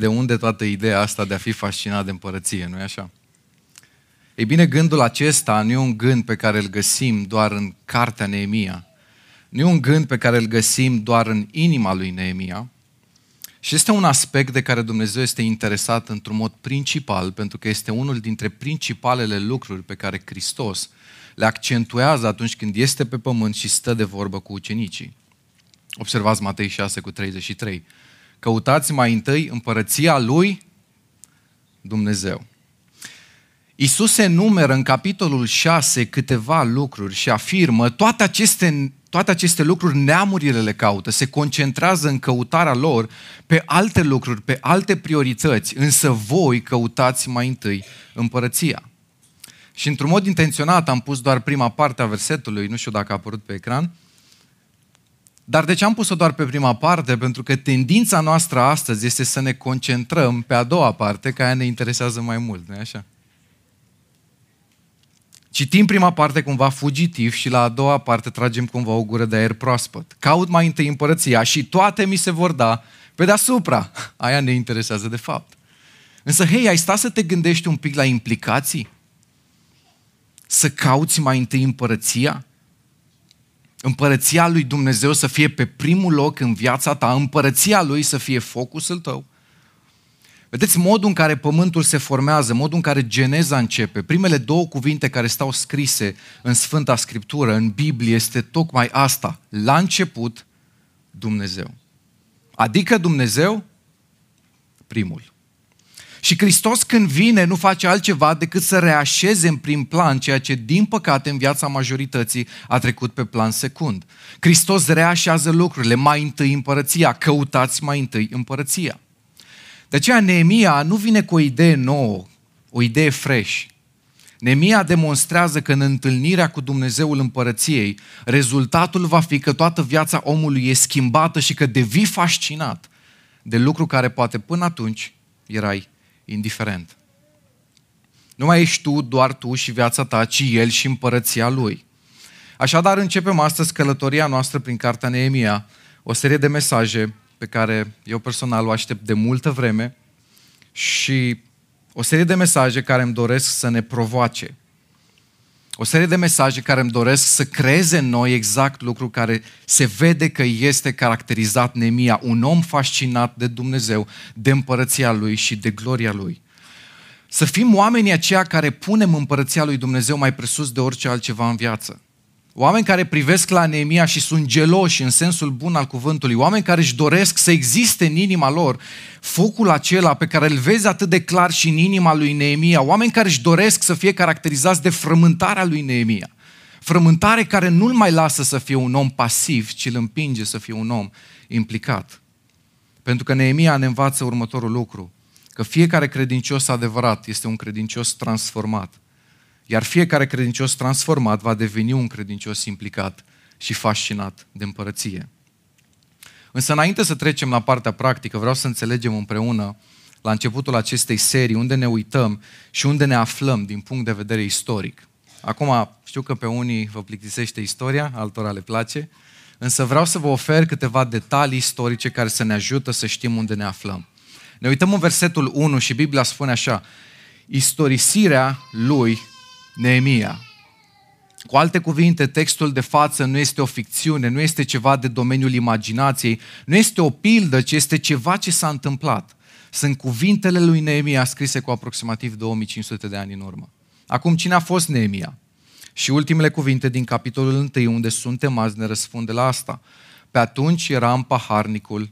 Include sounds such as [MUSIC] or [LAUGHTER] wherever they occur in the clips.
de unde toată ideea asta de a fi fascinat de împărăție, nu-i așa? Ei bine, gândul acesta nu e un gând pe care îl găsim doar în cartea Neemia, nu e un gând pe care îl găsim doar în inima lui Neemia, și este un aspect de care Dumnezeu este interesat într-un mod principal, pentru că este unul dintre principalele lucruri pe care Hristos le accentuează atunci când este pe pământ și stă de vorbă cu ucenicii. Observați Matei 6 cu 33. Căutați mai întâi împărăția lui Dumnezeu. Isus enumeră în capitolul 6 câteva lucruri și afirmă toate aceste, toate aceste lucruri neamurile le caută, se concentrează în căutarea lor pe alte lucruri, pe alte priorități, însă voi căutați mai întâi împărăția. Și într-un mod intenționat am pus doar prima parte a versetului, nu știu dacă a apărut pe ecran, dar de ce am pus-o doar pe prima parte? Pentru că tendința noastră astăzi este să ne concentrăm pe a doua parte, care ne interesează mai mult, nu așa? Citim prima parte cumva fugitiv și la a doua parte tragem cumva o gură de aer proaspăt. Caut mai întâi împărăția și toate mi se vor da pe deasupra. [LAUGHS] Aia ne interesează de fapt. Însă, hei, ai sta să te gândești un pic la implicații? Să cauți mai întâi împărăția? Împărăția lui Dumnezeu să fie pe primul loc în viața ta, împărăția lui să fie focusul tău. Vedeți modul în care pământul se formează, modul în care geneza începe. Primele două cuvinte care stau scrise în Sfânta Scriptură, în Biblie, este tocmai asta. La început, Dumnezeu. Adică Dumnezeu, primul. Și Hristos când vine nu face altceva decât să reașeze în prim plan ceea ce din păcate în viața majorității a trecut pe plan secund. Hristos reașează lucrurile, mai întâi împărăția, căutați mai întâi împărăția. De aceea Neemia nu vine cu o idee nouă, o idee fresh. Neemia demonstrează că în întâlnirea cu Dumnezeul împărăției, rezultatul va fi că toată viața omului e schimbată și că devii fascinat de lucru care poate până atunci erai indiferent. Nu mai ești tu, doar tu și viața ta, ci El și împărăția Lui. Așadar, începem astăzi călătoria noastră prin Cartea Neemia, o serie de mesaje pe care eu personal o aștept de multă vreme și o serie de mesaje care îmi doresc să ne provoace. O serie de mesaje care îmi doresc să creeze în noi exact lucru care se vede că este caracterizat Nemia, un om fascinat de Dumnezeu, de împărăția Lui și de gloria Lui. Să fim oamenii aceia care punem împărăția Lui Dumnezeu mai presus de orice altceva în viață. Oameni care privesc la Neemia și sunt geloși în sensul bun al cuvântului, oameni care își doresc să existe în inima lor focul acela pe care îl vezi atât de clar și în inima lui Neemia, oameni care își doresc să fie caracterizați de frământarea lui Neemia. Frământare care nu-l mai lasă să fie un om pasiv, ci îl împinge să fie un om implicat. Pentru că Neemia ne învață următorul lucru, că fiecare credincios adevărat este un credincios transformat iar fiecare credincios transformat va deveni un credincios implicat și fascinat de împărăție. Însă înainte să trecem la partea practică, vreau să înțelegem împreună la începutul acestei serii unde ne uităm și unde ne aflăm din punct de vedere istoric. Acum, știu că pe unii vă plictisește istoria, altora le place, însă vreau să vă ofer câteva detalii istorice care să ne ajută să știm unde ne aflăm. Ne uităm în versetul 1 și Biblia spune așa, istorisirea lui Neemia. Cu alte cuvinte, textul de față nu este o ficțiune, nu este ceva de domeniul imaginației, nu este o pildă, ci este ceva ce s-a întâmplat. Sunt cuvintele lui Neemia scrise cu aproximativ 2500 de ani în urmă. Acum, cine a fost Neemia? Și ultimele cuvinte din capitolul 1, unde suntem azi, ne răspunde la asta. Pe atunci era în paharnicul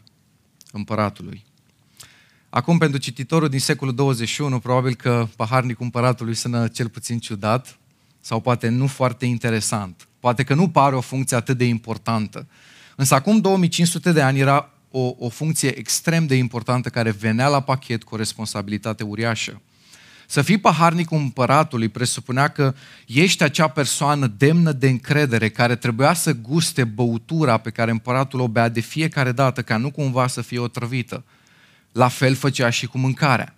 împăratului. Acum, pentru cititorul din secolul 21, probabil că paharnicul împăratului sună cel puțin ciudat sau poate nu foarte interesant. Poate că nu pare o funcție atât de importantă. Însă acum 2500 de ani era o, o funcție extrem de importantă care venea la pachet cu o responsabilitate uriașă. Să fii paharnicul împăratului presupunea că ești acea persoană demnă de încredere care trebuia să guste băutura pe care împăratul o bea de fiecare dată ca nu cumva să fie otrăvită. La fel făcea și cu mâncarea.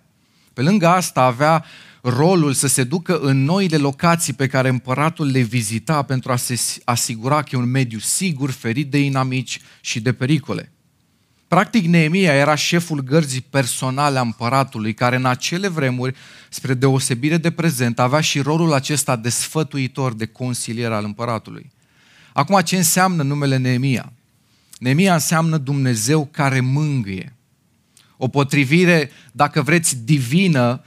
Pe lângă asta avea rolul să se ducă în noile locații pe care împăratul le vizita pentru a se asigura că e un mediu sigur, ferit de inamici și de pericole. Practic, Neemia era șeful gărzii personale a împăratului, care în acele vremuri, spre deosebire de prezent, avea și rolul acesta de sfătuitor, de consilier al împăratului. Acum, ce înseamnă numele Neemia? Neemia înseamnă Dumnezeu care mângâie. O potrivire, dacă vreți, divină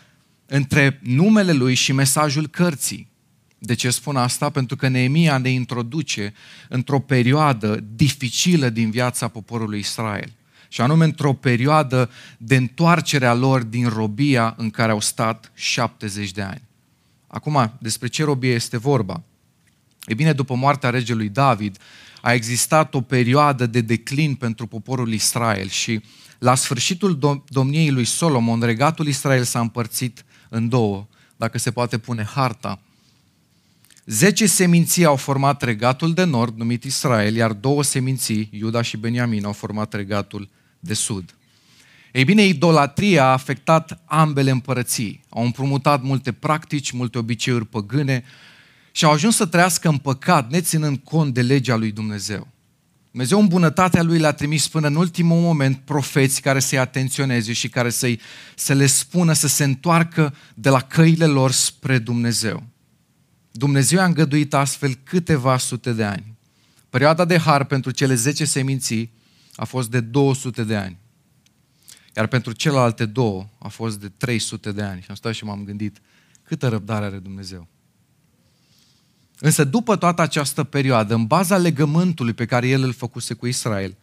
între numele lui și mesajul cărții. De ce spun asta? Pentru că Neemia ne introduce într-o perioadă dificilă din viața poporului Israel. Și anume într-o perioadă de întoarcere a lor din robia în care au stat 70 de ani. Acum, despre ce robie este vorba? E bine, după moartea regelui David, a existat o perioadă de declin pentru poporul Israel și la sfârșitul domniei lui Solomon, regatul Israel s-a împărțit în două, dacă se poate pune harta. Zece seminții au format regatul de nord, numit Israel, iar două seminții, Iuda și Beniamin, au format regatul de sud. Ei bine, idolatria a afectat ambele împărății. Au împrumutat multe practici, multe obiceiuri păgâne și au ajuns să trăiască în păcat, neținând cont de legea lui Dumnezeu. Dumnezeu în bunătatea Lui le-a trimis până în ultimul moment profeți care să-i atenționeze și care să-i, să le spună să se întoarcă de la căile lor spre Dumnezeu. Dumnezeu a îngăduit astfel câteva sute de ani. Perioada de har pentru cele 10 seminții a fost de 200 de ani. Iar pentru celelalte două a fost de 300 de ani. Și am stat și m-am gândit, câtă răbdare are Dumnezeu. Însă după toată această perioadă, în baza legământului pe care el îl făcuse cu Israel,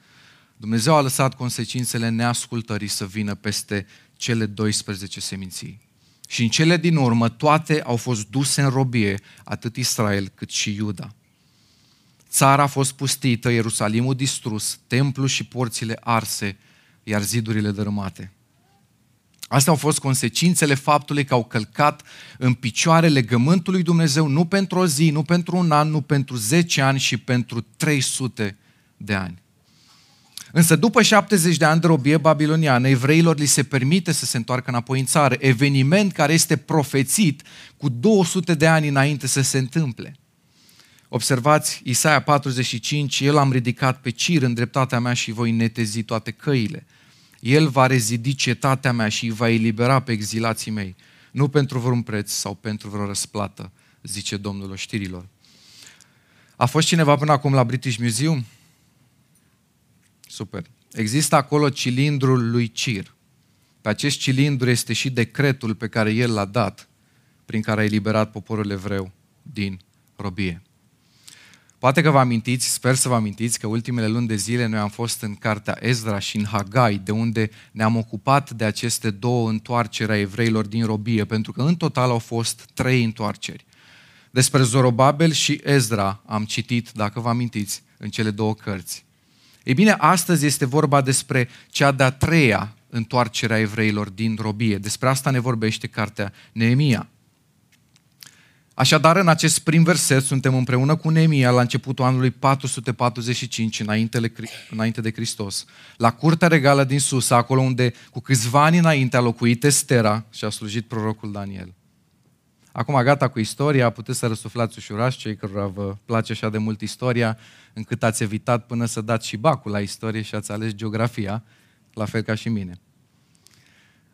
Dumnezeu a lăsat consecințele neascultării să vină peste cele 12 seminții. Și în cele din urmă, toate au fost duse în robie, atât Israel cât și Iuda. Țara a fost pustită, Ierusalimul distrus, templul și porțile arse, iar zidurile dărâmate. Astea au fost consecințele faptului că au călcat în picioare legământul lui Dumnezeu nu pentru o zi, nu pentru un an, nu pentru 10 ani și pentru 300 de ani. Însă după 70 de ani de robie babiloniană, evreilor li se permite să se întoarcă înapoi în țară, eveniment care este profețit cu 200 de ani înainte să se întâmple. Observați Isaia 45, El am ridicat pe cir în dreptatea mea și voi netezi toate căile. El va rezidi cetatea mea și îi va elibera pe exilații mei, nu pentru vreun preț sau pentru vreo răsplată, zice Domnul oștirilor. A fost cineva până acum la British Museum? Super. Există acolo cilindrul lui Cir. Pe acest cilindru este și decretul pe care el l-a dat, prin care a eliberat poporul evreu din robie. Poate că vă amintiți, sper să vă amintiți că ultimele luni de zile noi am fost în cartea Ezra și în Hagai, de unde ne-am ocupat de aceste două întoarceri a evreilor din robie, pentru că în total au fost trei întoarceri. Despre Zorobabel și Ezra am citit, dacă vă amintiți, în cele două cărți. Ei bine, astăzi este vorba despre cea de-a treia întoarcere a evreilor din robie. Despre asta ne vorbește cartea Neemia. Așadar, în acest prim verset suntem împreună cu Neemia la începutul anului 445 înainte de Hristos, la curtea regală din sus, acolo unde cu câțiva ani înainte a locuit Estera și a slujit prorocul Daniel. Acum gata cu istoria, puteți să răsuflați ușurași cei cărora vă place așa de mult istoria, încât ați evitat până să dați și bacul la istorie și ați ales geografia, la fel ca și mine.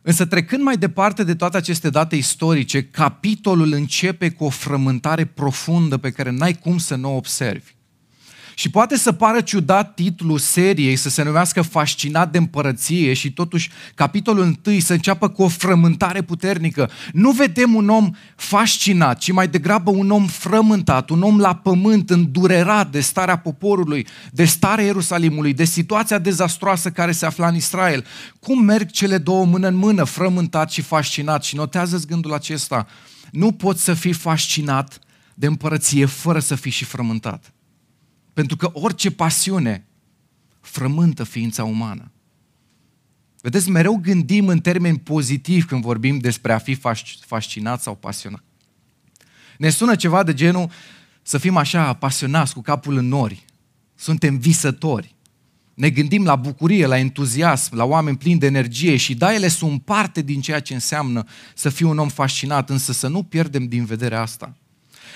Însă trecând mai departe de toate aceste date istorice, capitolul începe cu o frământare profundă pe care n-ai cum să nu o observi. Și poate să pară ciudat titlul seriei să se numească Fascinat de împărăție și totuși capitolul întâi să înceapă cu o frământare puternică. Nu vedem un om fascinat, ci mai degrabă un om frământat, un om la pământ, îndurerat de starea poporului, de starea Ierusalimului, de situația dezastroasă care se afla în Israel. Cum merg cele două mână în mână, frământat și fascinat? Și notează gândul acesta. Nu poți să fii fascinat de împărăție fără să fii și frământat. Pentru că orice pasiune frământă ființa umană. Vedeți, mereu gândim în termeni pozitivi când vorbim despre a fi fascinat sau pasionat. Ne sună ceva de genul să fim așa apasionați cu capul în nori. Suntem visători. Ne gândim la bucurie, la entuziasm, la oameni plini de energie și da, ele sunt parte din ceea ce înseamnă să fii un om fascinat, însă să nu pierdem din vedere asta.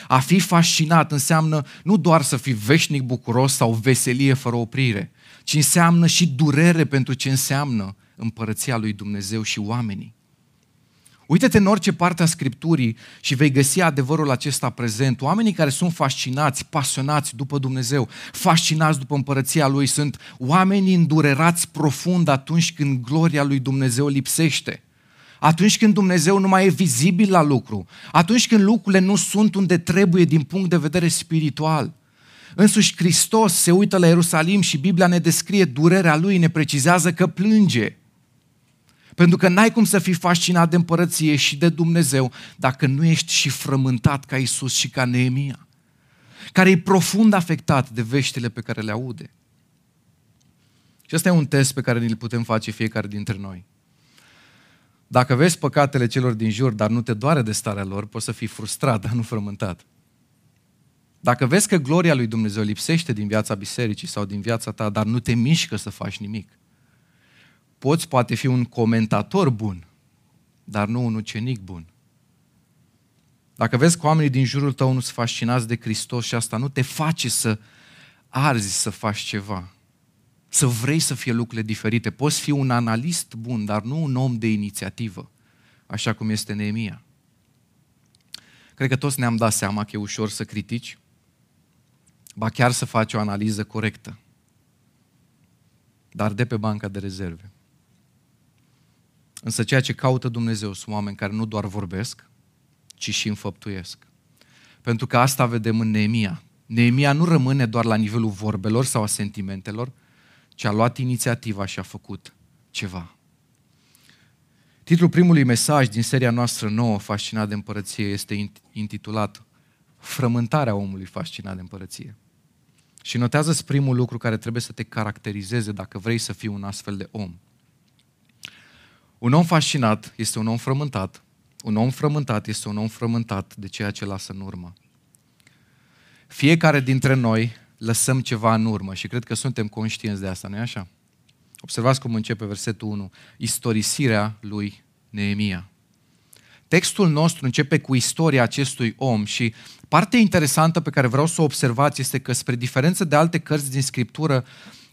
A fi fascinat înseamnă nu doar să fii veșnic bucuros sau veselie fără oprire, ci ci înseamnă și durere pentru ce înseamnă împărăția lui Dumnezeu și oamenii. Uită-te în orice parte a Scripturii și vei găsi adevărul acesta prezent. Oamenii care sunt fascinați, pasionați după Dumnezeu, fascinați după împărăția Lui, sunt oameni îndurerați profund atunci când gloria lui Dumnezeu lipsește. Atunci când Dumnezeu nu mai e vizibil la lucru, atunci când lucrurile nu sunt unde trebuie din punct de vedere spiritual. Însuși Hristos se uită la Ierusalim și Biblia ne descrie durerea Lui, ne precizează că plânge. Pentru că n-ai cum să fii fascinat de împărăție și de Dumnezeu dacă nu ești și frământat ca Isus și ca Neemia, care e profund afectat de veștile pe care le aude. Și ăsta e un test pe care ni-l putem face fiecare dintre noi. Dacă vezi păcatele celor din jur, dar nu te doare de starea lor, poți să fii frustrat, dar nu frământat. Dacă vezi că gloria lui Dumnezeu lipsește din viața bisericii sau din viața ta, dar nu te mișcă să faci nimic, poți poate fi un comentator bun, dar nu un ucenic bun. Dacă vezi că oamenii din jurul tău nu sunt fascinați de Hristos și asta nu te face să arzi să faci ceva, să vrei să fie lucrurile diferite. Poți fi un analist bun, dar nu un om de inițiativă, așa cum este Neemia. Cred că toți ne-am dat seama că e ușor să critici, ba chiar să faci o analiză corectă, dar de pe banca de rezerve. Însă ceea ce caută Dumnezeu sunt oameni care nu doar vorbesc, ci și înfăptuiesc. Pentru că asta vedem în Neemia. Neemia nu rămâne doar la nivelul vorbelor sau a sentimentelor, ci a luat inițiativa și a făcut ceva. Titlul primului mesaj din seria noastră nouă, Fascinat de împărăție, este intitulat Frământarea omului fascinat de împărăție. Și notează primul lucru care trebuie să te caracterizeze dacă vrei să fii un astfel de om. Un om fascinat este un om frământat. Un om frământat este un om frământat de ceea ce lasă în urmă. Fiecare dintre noi lăsăm ceva în urmă și cred că suntem conștienți de asta, nu-i așa? Observați cum începe versetul 1. Istorisirea lui Neemia. Textul nostru începe cu istoria acestui om și partea interesantă pe care vreau să o observați este că spre diferență de alte cărți din Scriptură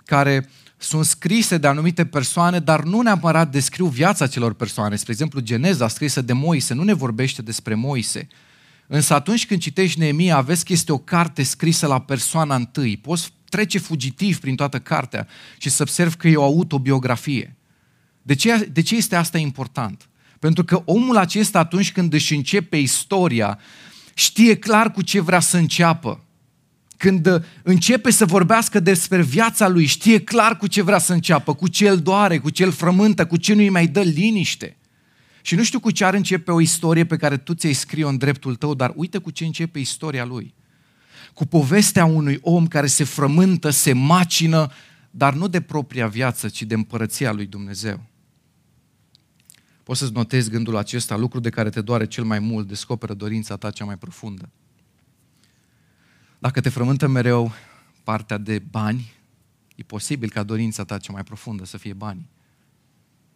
care sunt scrise de anumite persoane, dar nu neapărat descriu viața celor persoane. Spre exemplu, Geneza scrisă de Moise nu ne vorbește despre Moise. Însă atunci când citești Neemia, vezi că este o carte scrisă la persoana întâi. Poți trece fugitiv prin toată cartea și să observi că e o autobiografie. De ce, de ce este asta important? Pentru că omul acesta atunci când își începe istoria, știe clar cu ce vrea să înceapă. Când începe să vorbească despre viața lui, știe clar cu ce vrea să înceapă, cu ce îl doare, cu ce îl frământă, cu ce nu-i mai dă liniște. Și nu știu cu ce ar începe o istorie pe care tu ți-ai scrie-o în dreptul tău, dar uite cu ce începe istoria lui. Cu povestea unui om care se frământă, se macină, dar nu de propria viață, ci de împărăția lui Dumnezeu. Poți să-ți notezi gândul acesta, lucru de care te doare cel mai mult, descoperă dorința ta cea mai profundă. Dacă te frământă mereu partea de bani, e posibil ca dorința ta cea mai profundă să fie bani.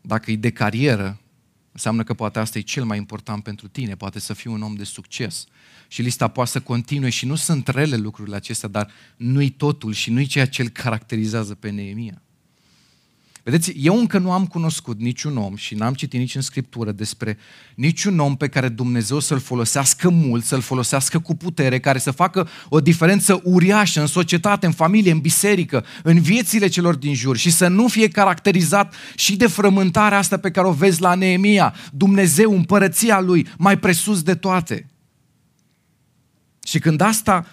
Dacă e de carieră, înseamnă că poate asta e cel mai important pentru tine, poate să fii un om de succes. Și lista poate să continue și nu sunt rele lucrurile acestea, dar nu-i totul și nu-i ceea ce îl caracterizează pe Neemia. Vedeți, eu încă nu am cunoscut niciun om și n-am citit nici în Scriptură despre niciun om pe care Dumnezeu să-l folosească mult, să-l folosească cu putere, care să facă o diferență uriașă în societate, în familie, în biserică, în viețile celor din jur și să nu fie caracterizat și de frământarea asta pe care o vezi la Neemia, Dumnezeu, împărăția lui, mai presus de toate. Și când asta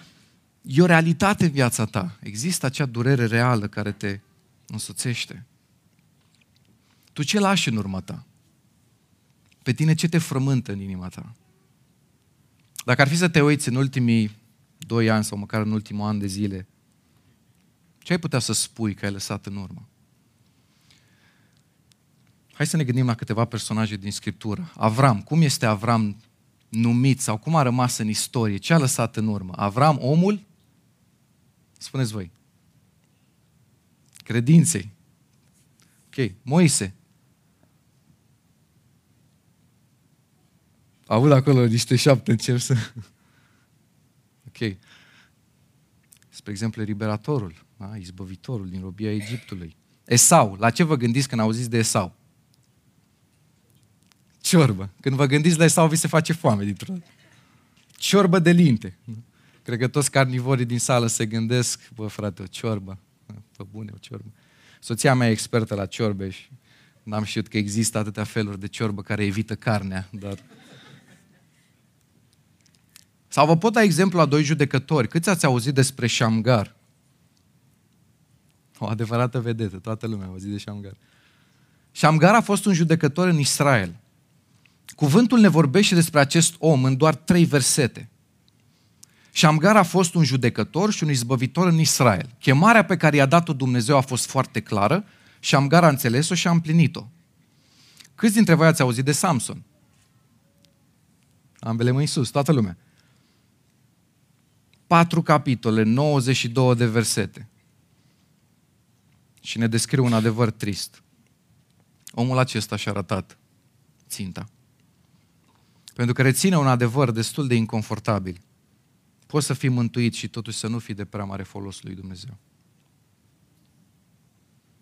e o realitate în viața ta, există acea durere reală care te însoțește. Tu ce lași în urma ta? Pe tine ce te frământă în inima ta? Dacă ar fi să te uiți în ultimii doi ani sau măcar în ultimul an de zile, ce ai putea să spui că ai lăsat în urmă? Hai să ne gândim la câteva personaje din Scriptură. Avram, cum este Avram numit sau cum a rămas în istorie? Ce a lăsat în urmă? Avram, omul? Spuneți voi. Credinței. Ok. Moise, avut acolo niște șapte, încep să... [LAUGHS] ok. Spre exemplu, liberatorul, A, izbăvitorul din robia Egiptului. Esau. La ce vă gândiți când auziți de Esau? Ciorbă. Când vă gândiți la Esau, vi se face foame dintr-o Ciorbă de linte. Cred că toți carnivorii din sală se gândesc, bă frate, o ciorbă. Bă bune, o ciorbă. Soția mea e expertă la ciorbe și n-am știut că există atâtea feluri de ciorbă care evită carnea, dar... Sau vă pot da exemplu a doi judecători. Câți ați auzit despre Shamgar? O adevărată vedetă, toată lumea a auzit de Shamgar. Shamgar a fost un judecător în Israel. Cuvântul ne vorbește despre acest om în doar trei versete. Shamgar a fost un judecător și un izbăvitor în Israel. Chemarea pe care i-a dat-o Dumnezeu a fost foarte clară, Shamgar a înțeles-o și a împlinit-o. Câți dintre voi ați auzit de Samson? Ambele mâini sus, toată lumea. Patru capitole, 92 de versete. Și ne descriu un adevăr trist. Omul acesta și-a arătat ținta. Pentru că reține un adevăr destul de inconfortabil. Poți să fii mântuit și totuși să nu fii de prea mare folos lui Dumnezeu.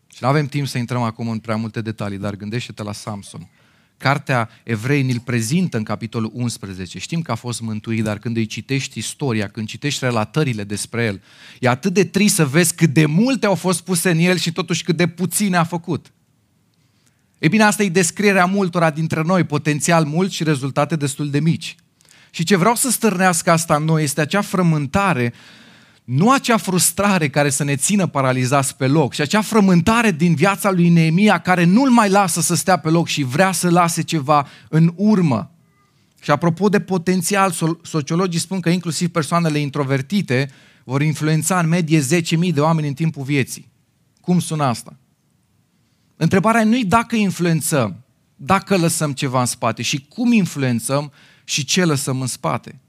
Și nu avem timp să intrăm acum în prea multe detalii, dar gândește-te la Samson. Cartea Evrei ne-l prezintă în capitolul 11. Știm că a fost mântuit, dar când îi citești istoria, când citești relatările despre el, e atât de trist să vezi cât de multe au fost puse în el și totuși cât de puține a făcut. E bine, asta e descrierea multora dintre noi, potențial mult și rezultate destul de mici. Și ce vreau să stârnească asta în noi este acea frământare, nu acea frustrare care să ne țină paralizați pe loc, și acea frământare din viața lui Neemia care nu-l mai lasă să stea pe loc și vrea să lase ceva în urmă. Și apropo de potențial, sociologii spun că inclusiv persoanele introvertite vor influența în medie 10.000 de oameni în timpul vieții. Cum sună asta? Întrebarea nu e dacă influențăm, dacă lăsăm ceva în spate și cum influențăm și ce lăsăm în spate.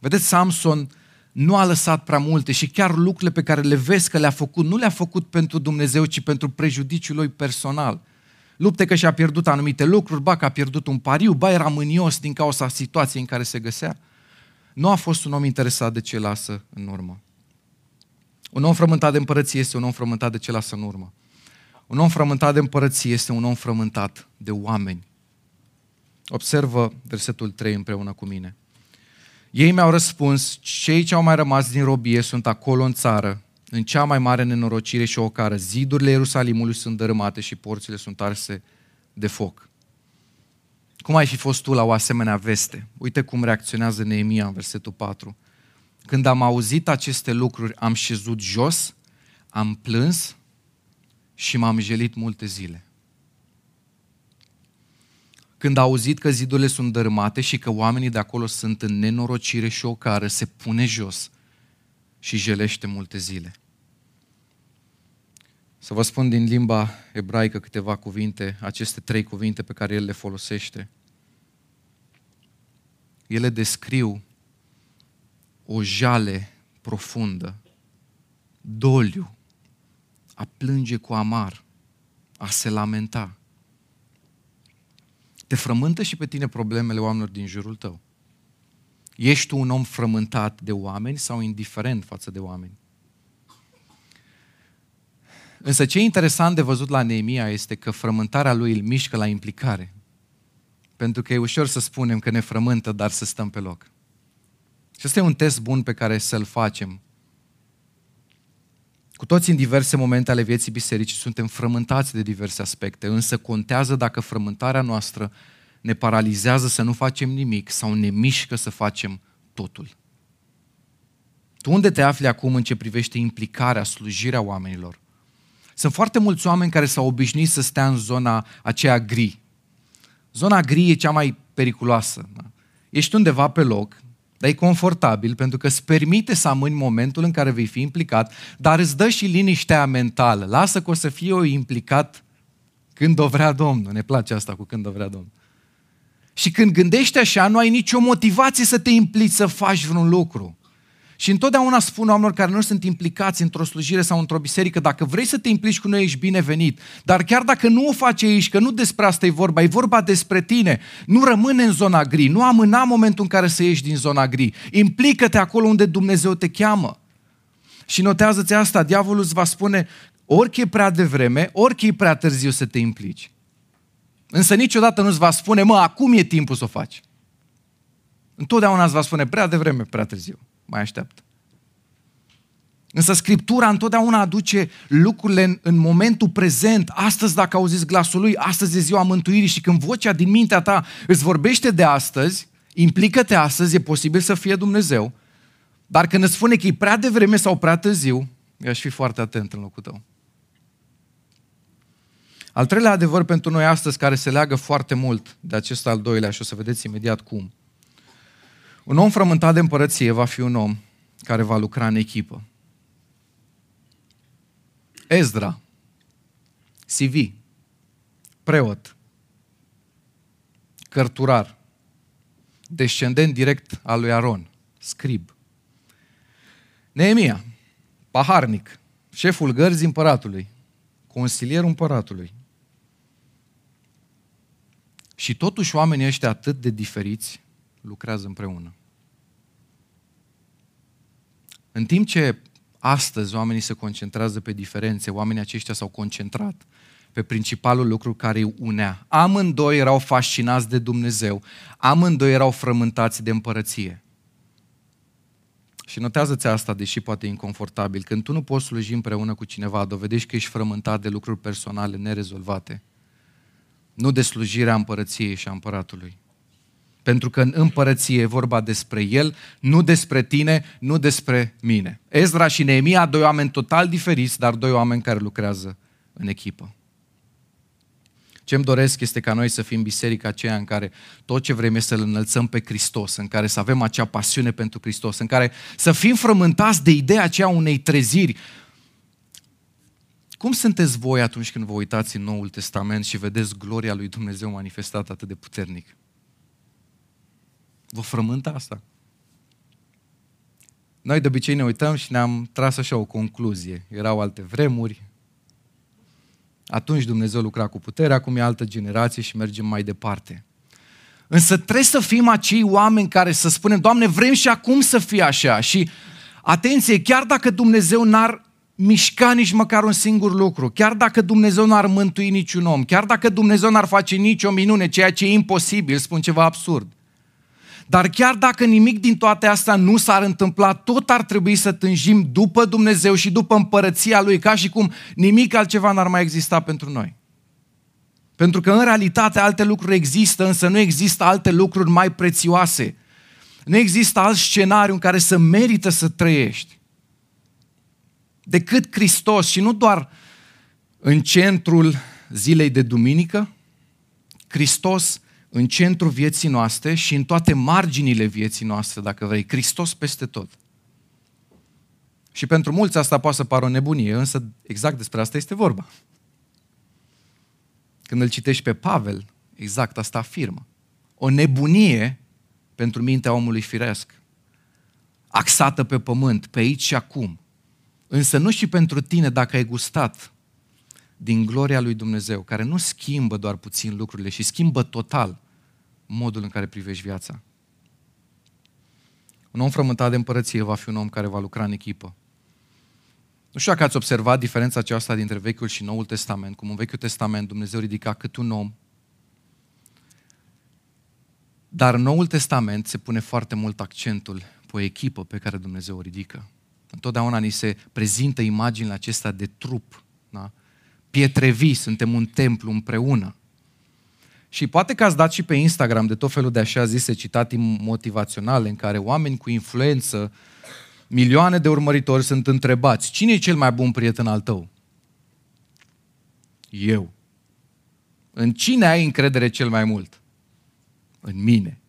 Vedeți, Samson nu a lăsat prea multe și chiar lucrurile pe care le vezi că le-a făcut, nu le-a făcut pentru Dumnezeu, ci pentru prejudiciul lui personal. Lupte că și-a pierdut anumite lucruri, ba că a pierdut un pariu, ba era mânios din cauza situației în care se găsea. Nu a fost un om interesat de ce lasă în urmă. Un om frământat de împărăție este un om frământat de ce lasă în urmă. Un om frământat de împărăție este un om frământat de oameni. Observă versetul 3 împreună cu mine. Ei mi-au răspuns, cei ce au mai rămas din robie sunt acolo în țară, în cea mai mare nenorocire și ocară. Zidurile Ierusalimului sunt dărâmate și porțile sunt arse de foc. Cum ai fi fost tu la o asemenea veste? Uite cum reacționează Neemia în versetul 4. Când am auzit aceste lucruri, am șezut jos, am plâns și m-am jelit multe zile. Când a auzit că zidurile sunt dărâmate și că oamenii de acolo sunt în nenorocire și ocară, se pune jos și jelește multe zile. Să vă spun din limba ebraică câteva cuvinte, aceste trei cuvinte pe care el le folosește. Ele descriu o jale profundă, doliu, a plânge cu amar, a se lamenta. Te frământă și pe tine problemele oamenilor din jurul tău. Ești tu un om frământat de oameni sau indiferent față de oameni? Însă ce e interesant de văzut la Neemia este că frământarea lui îl mișcă la implicare. Pentru că e ușor să spunem că ne frământă, dar să stăm pe loc. Și ăsta e un test bun pe care să-l facem cu toți în diverse momente ale vieții bisericii suntem frământați de diverse aspecte, însă contează dacă frământarea noastră ne paralizează să nu facem nimic sau ne mișcă să facem totul. Tu unde te afli acum în ce privește implicarea, slujirea oamenilor? Sunt foarte mulți oameni care s-au obișnuit să stea în zona aceea gri. Zona gri e cea mai periculoasă. Da? Ești undeva pe loc, dar e confortabil pentru că îți permite să amâni momentul în care vei fi implicat, dar îți dă și liniștea mentală. Lasă că o să fie eu implicat când o vrea Domnul. Ne place asta cu când o vrea Domnul. Și când gândești așa, nu ai nicio motivație să te implici să faci vreun lucru. Și întotdeauna spun oamenilor care nu sunt implicați într-o slujire sau într-o biserică, dacă vrei să te implici cu noi, ești binevenit. Dar chiar dacă nu o faci aici, că nu despre asta e vorba, e vorba despre tine, nu rămâne în zona gri, nu amâna momentul în care să ieși din zona gri. Implică-te acolo unde Dumnezeu te cheamă. Și notează-ți asta, diavolul îți va spune orică e prea devreme, orică e prea târziu să te implici. Însă niciodată nu-ți va spune, mă, acum e timpul să o faci. Întotdeauna îți va spune, prea devreme, prea târziu. Mai așteaptă. Însă Scriptura întotdeauna aduce lucrurile în, în momentul prezent. Astăzi, dacă auziți glasul lui, astăzi e ziua mântuirii și când vocea din mintea ta îți vorbește de astăzi, implică-te astăzi, e posibil să fie Dumnezeu. Dar când îți spune că e prea devreme sau prea târziu, eu aș fi foarte atent în locul tău. Al treilea adevăr pentru noi astăzi, care se leagă foarte mult de acest al doilea și o să vedeți imediat cum. Un om frământat de împărăție va fi un om care va lucra în echipă. Ezra, CV, preot, cărturar, descendent direct al lui Aron, scrib. Neemia, paharnic, șeful gărzii împăratului, consilierul împăratului. Și totuși oamenii ăștia atât de diferiți lucrează împreună. În timp ce astăzi oamenii se concentrează pe diferențe, oamenii aceștia s-au concentrat pe principalul lucru care îi unea. Amândoi erau fascinați de Dumnezeu, amândoi erau frământați de împărăție. Și notează-ți asta, deși poate e inconfortabil. Când tu nu poți sluji împreună cu cineva, dovedești că ești frământat de lucruri personale nerezolvate. Nu de slujirea împărăției și a împăratului. Pentru că în împărăție e vorba despre el, nu despre tine, nu despre mine. Ezra și Neemia, doi oameni total diferiți, dar doi oameni care lucrează în echipă. Ce îmi doresc este ca noi să fim biserica aceea în care tot ce vrem este să-L înălțăm pe Hristos, în care să avem acea pasiune pentru Hristos, în care să fim frământați de ideea aceea unei treziri. Cum sunteți voi atunci când vă uitați în Noul Testament și vedeți gloria lui Dumnezeu manifestată atât de puternic? Vă frământă asta? Noi de obicei ne uităm și ne-am tras așa o concluzie. Erau alte vremuri, atunci Dumnezeu lucra cu putere, acum e altă generație și mergem mai departe. Însă trebuie să fim acei oameni care să spunem, Doamne, vrem și acum să fie așa. Și atenție, chiar dacă Dumnezeu n-ar mișca nici măcar un singur lucru, chiar dacă Dumnezeu n-ar mântui niciun om, chiar dacă Dumnezeu n-ar face nicio minune, ceea ce e imposibil, spun ceva absurd, dar chiar dacă nimic din toate astea nu s-ar întâmpla, tot ar trebui să tânjim după Dumnezeu și după împărăția Lui, ca și cum nimic altceva n-ar mai exista pentru noi. Pentru că în realitate alte lucruri există, însă nu există alte lucruri mai prețioase. Nu există alt scenariu în care să merită să trăiești decât Hristos și nu doar în centrul zilei de duminică, Hristos în centrul vieții noastre și în toate marginile vieții noastre, dacă vrei, Hristos peste tot. Și pentru mulți asta poate să pară o nebunie, însă exact despre asta este vorba. Când îl citești pe Pavel, exact asta afirmă. O nebunie pentru mintea omului firesc, axată pe pământ, pe aici și acum. Însă nu și pentru tine dacă ai gustat din gloria lui Dumnezeu, care nu schimbă doar puțin lucrurile și schimbă total modul în care privești viața. Un om frământat de împărăție va fi un om care va lucra în echipă. Nu știu dacă ați observat diferența aceasta dintre Vechiul și Noul Testament, cum în Vechiul Testament Dumnezeu ridica cât un om, dar în Noul Testament se pune foarte mult accentul pe o echipă pe care Dumnezeu o ridică. Întotdeauna ni se prezintă imaginile acestea de trup, da? Pietre vii, suntem un templu împreună. Și poate că ați dat și pe Instagram de tot felul de așa zise citate motivaționale în care oameni cu influență, milioane de urmăritori sunt întrebați, cine e cel mai bun prieten al tău? Eu. În cine ai încredere cel mai mult? În mine.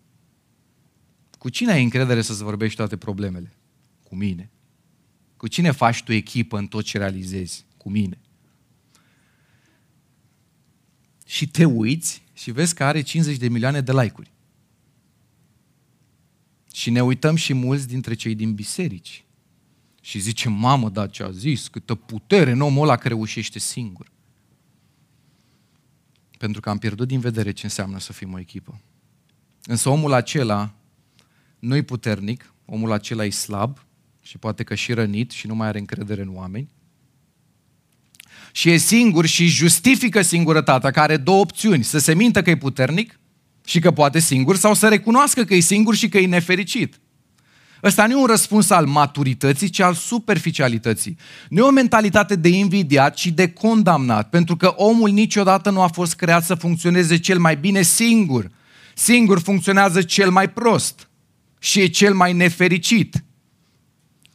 Cu cine ai încredere să-ți vorbești toate problemele? Cu mine. Cu cine faci tu echipă în tot ce realizezi? Cu mine. Și te uiți și vezi că are 50 de milioane de like-uri. Și ne uităm și mulți dintre cei din biserici. Și zice, mamă, da, ce a zis, câtă putere în omul ăla care reușește singur. Pentru că am pierdut din vedere ce înseamnă să fim o echipă. Însă omul acela nu-i puternic, omul acela e slab, și poate că și rănit și nu mai are încredere în oameni. Și e singur și justifică singurătatea, care are două opțiuni, să se mintă că e puternic și că poate singur sau să recunoască că e singur și că e nefericit. Ăsta nu e un răspuns al maturității, ci al superficialității. Nu e o mentalitate de invidiat, ci de condamnat, pentru că omul niciodată nu a fost creat să funcționeze cel mai bine singur. Singur funcționează cel mai prost și e cel mai nefericit.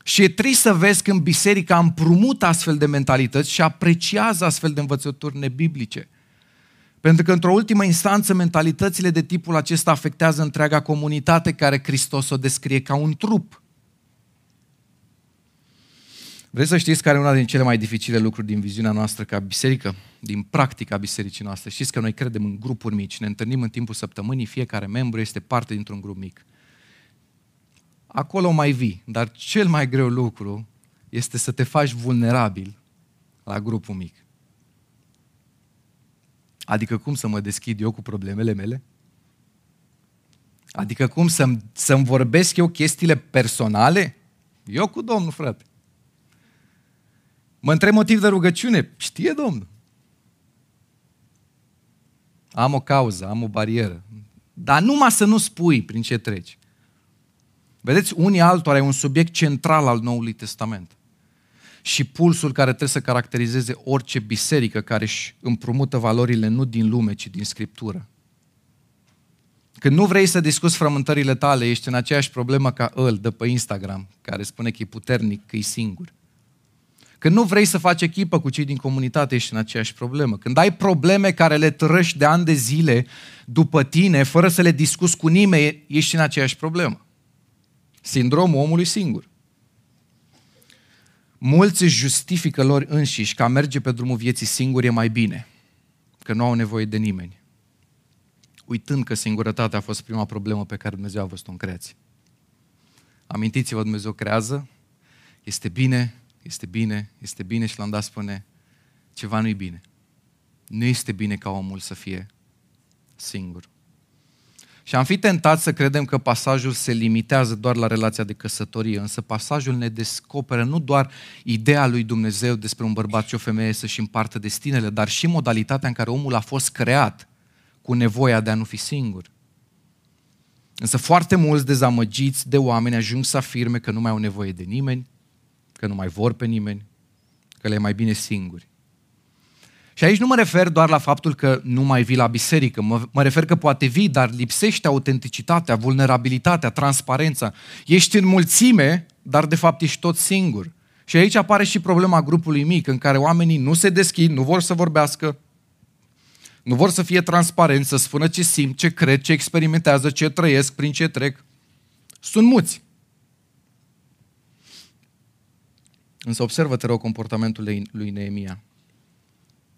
Și e trist să vezi când biserica împrumută astfel de mentalități și apreciază astfel de învățături nebiblice. Pentru că, într-o ultimă instanță, mentalitățile de tipul acesta afectează întreaga comunitate care Hristos o descrie ca un trup. Vreți să știți care e una din cele mai dificile lucruri din viziunea noastră ca biserică, din practica bisericii noastre? Știți că noi credem în grupuri mici, ne întâlnim în timpul săptămânii, fiecare membru este parte dintr-un grup mic. Acolo mai vii, dar cel mai greu lucru este să te faci vulnerabil la grupul mic. Adică cum să mă deschid eu cu problemele mele? Adică cum să-mi, să-mi vorbesc eu chestiile personale? Eu cu Domnul, frate. Mă întreb motiv de rugăciune. Știe Domnul. Am o cauză, am o barieră. Dar numai să nu spui prin ce treci. Vedeți, unii altora e un subiect central al Noului Testament și pulsul care trebuie să caracterizeze orice biserică care își împrumută valorile nu din lume, ci din Scriptură. Când nu vrei să discuți frământările tale, ești în aceeași problemă ca îl de pe Instagram, care spune că e puternic, că e singur. Când nu vrei să faci echipă cu cei din comunitate, ești în aceeași problemă. Când ai probleme care le trăști de ani de zile după tine, fără să le discuți cu nimeni, ești în aceeași problemă. Sindromul omului singur. Mulți își justifică lor înșiși că a merge pe drumul vieții singur e mai bine, că nu au nevoie de nimeni. Uitând că singurătatea a fost prima problemă pe care Dumnezeu a văzut-o în creație. Amintiți-vă, Dumnezeu creează, este bine, este bine, este bine și l-am dat spune, ceva nu-i bine. Nu este bine ca omul să fie singur. Și am fi tentat să credem că pasajul se limitează doar la relația de căsătorie, însă pasajul ne descoperă nu doar ideea lui Dumnezeu despre un bărbat și o femeie să-și împartă destinele, dar și modalitatea în care omul a fost creat cu nevoia de a nu fi singur. Însă foarte mulți dezamăgiți de oameni ajung să afirme că nu mai au nevoie de nimeni, că nu mai vor pe nimeni, că le e mai bine singuri. Și aici nu mă refer doar la faptul că nu mai vii la biserică, mă, mă refer că poate vii, dar lipsește autenticitatea, vulnerabilitatea, transparența. Ești în mulțime, dar de fapt ești tot singur. Și aici apare și problema grupului mic, în care oamenii nu se deschid, nu vor să vorbească, nu vor să fie transparenți, să spună ce simt, ce cred, ce experimentează, ce trăiesc, prin ce trec. Sunt muți. Însă observă, te rog, comportamentul lui Neemia.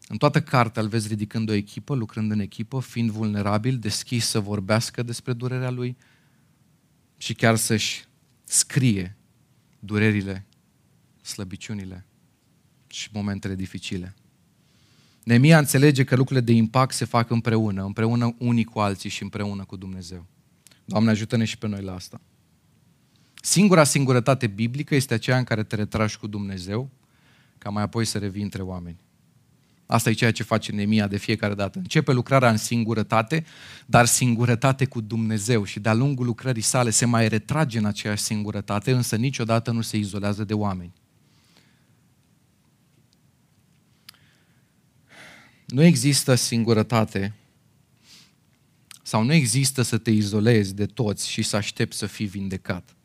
În toată cartea îl vezi ridicând o echipă, lucrând în echipă, fiind vulnerabil, deschis să vorbească despre durerea lui și chiar să-și scrie durerile, slăbiciunile și momentele dificile. Nemia înțelege că lucrurile de impact se fac împreună, împreună unii cu alții și împreună cu Dumnezeu. Doamne, ajută-ne și pe noi la asta. Singura singurătate biblică este aceea în care te retragi cu Dumnezeu, ca mai apoi să revii între oameni. Asta e ceea ce face Nemia de fiecare dată. Începe lucrarea în singurătate, dar singurătate cu Dumnezeu și de-a lungul lucrării sale se mai retrage în aceeași singurătate, însă niciodată nu se izolează de oameni. Nu există singurătate sau nu există să te izolezi de toți și să aștepți să fii vindecat.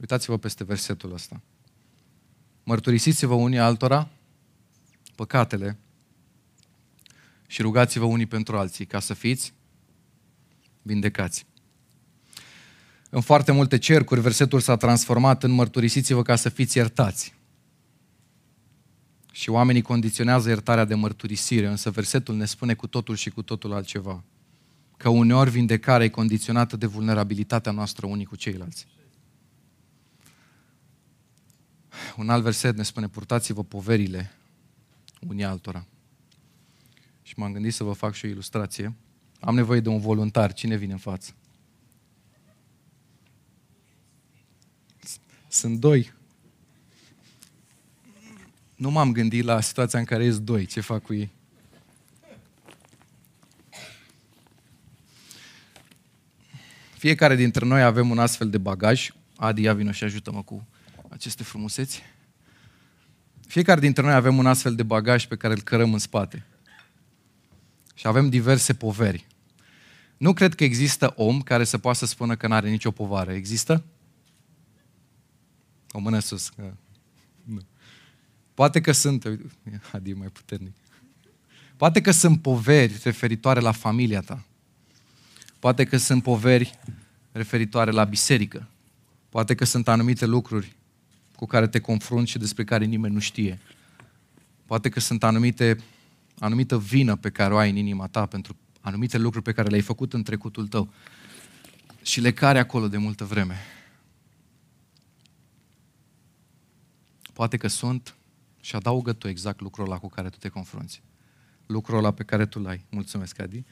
Uitați-vă peste versetul ăsta. Mărturisiți-vă unii altora păcatele și rugați-vă unii pentru alții ca să fiți vindecați. În foarte multe cercuri, versetul s-a transformat în mărturisiți-vă ca să fiți iertați. Și oamenii condiționează iertarea de mărturisire, însă versetul ne spune cu totul și cu totul altceva. Că uneori vindecarea e condiționată de vulnerabilitatea noastră unii cu ceilalți. Un alt verset ne spune, purtați-vă poverile unii altora. Și m-am gândit să vă fac și o ilustrație. Am nevoie de un voluntar. Cine vine în față? Sunt doi. Nu m-am gândit la situația în care sunt doi. Ce fac cu ei? Fiecare dintre noi avem un astfel de bagaj. Adi, ia vină și ajută-mă cu aceste frumuseți. Fiecare dintre noi avem un astfel de bagaj pe care îl cărăm în spate. Și avem diverse poveri. Nu cred că există om care să poată să spună că nu are nicio povară. Există? O mână sus. Că... Nu. Poate că sunt, Adi mai puternic. Poate că sunt poveri referitoare la familia ta. Poate că sunt poveri referitoare la biserică. Poate că sunt anumite lucruri cu care te confrunți și despre care nimeni nu știe. Poate că sunt anumite, anumită vină pe care o ai în inima ta pentru anumite lucruri pe care le-ai făcut în trecutul tău și le care acolo de multă vreme. Poate că sunt și adaugă tu exact lucrul ăla cu care tu te confrunți. Lucrul ăla pe care tu l-ai. Mulțumesc, Adi.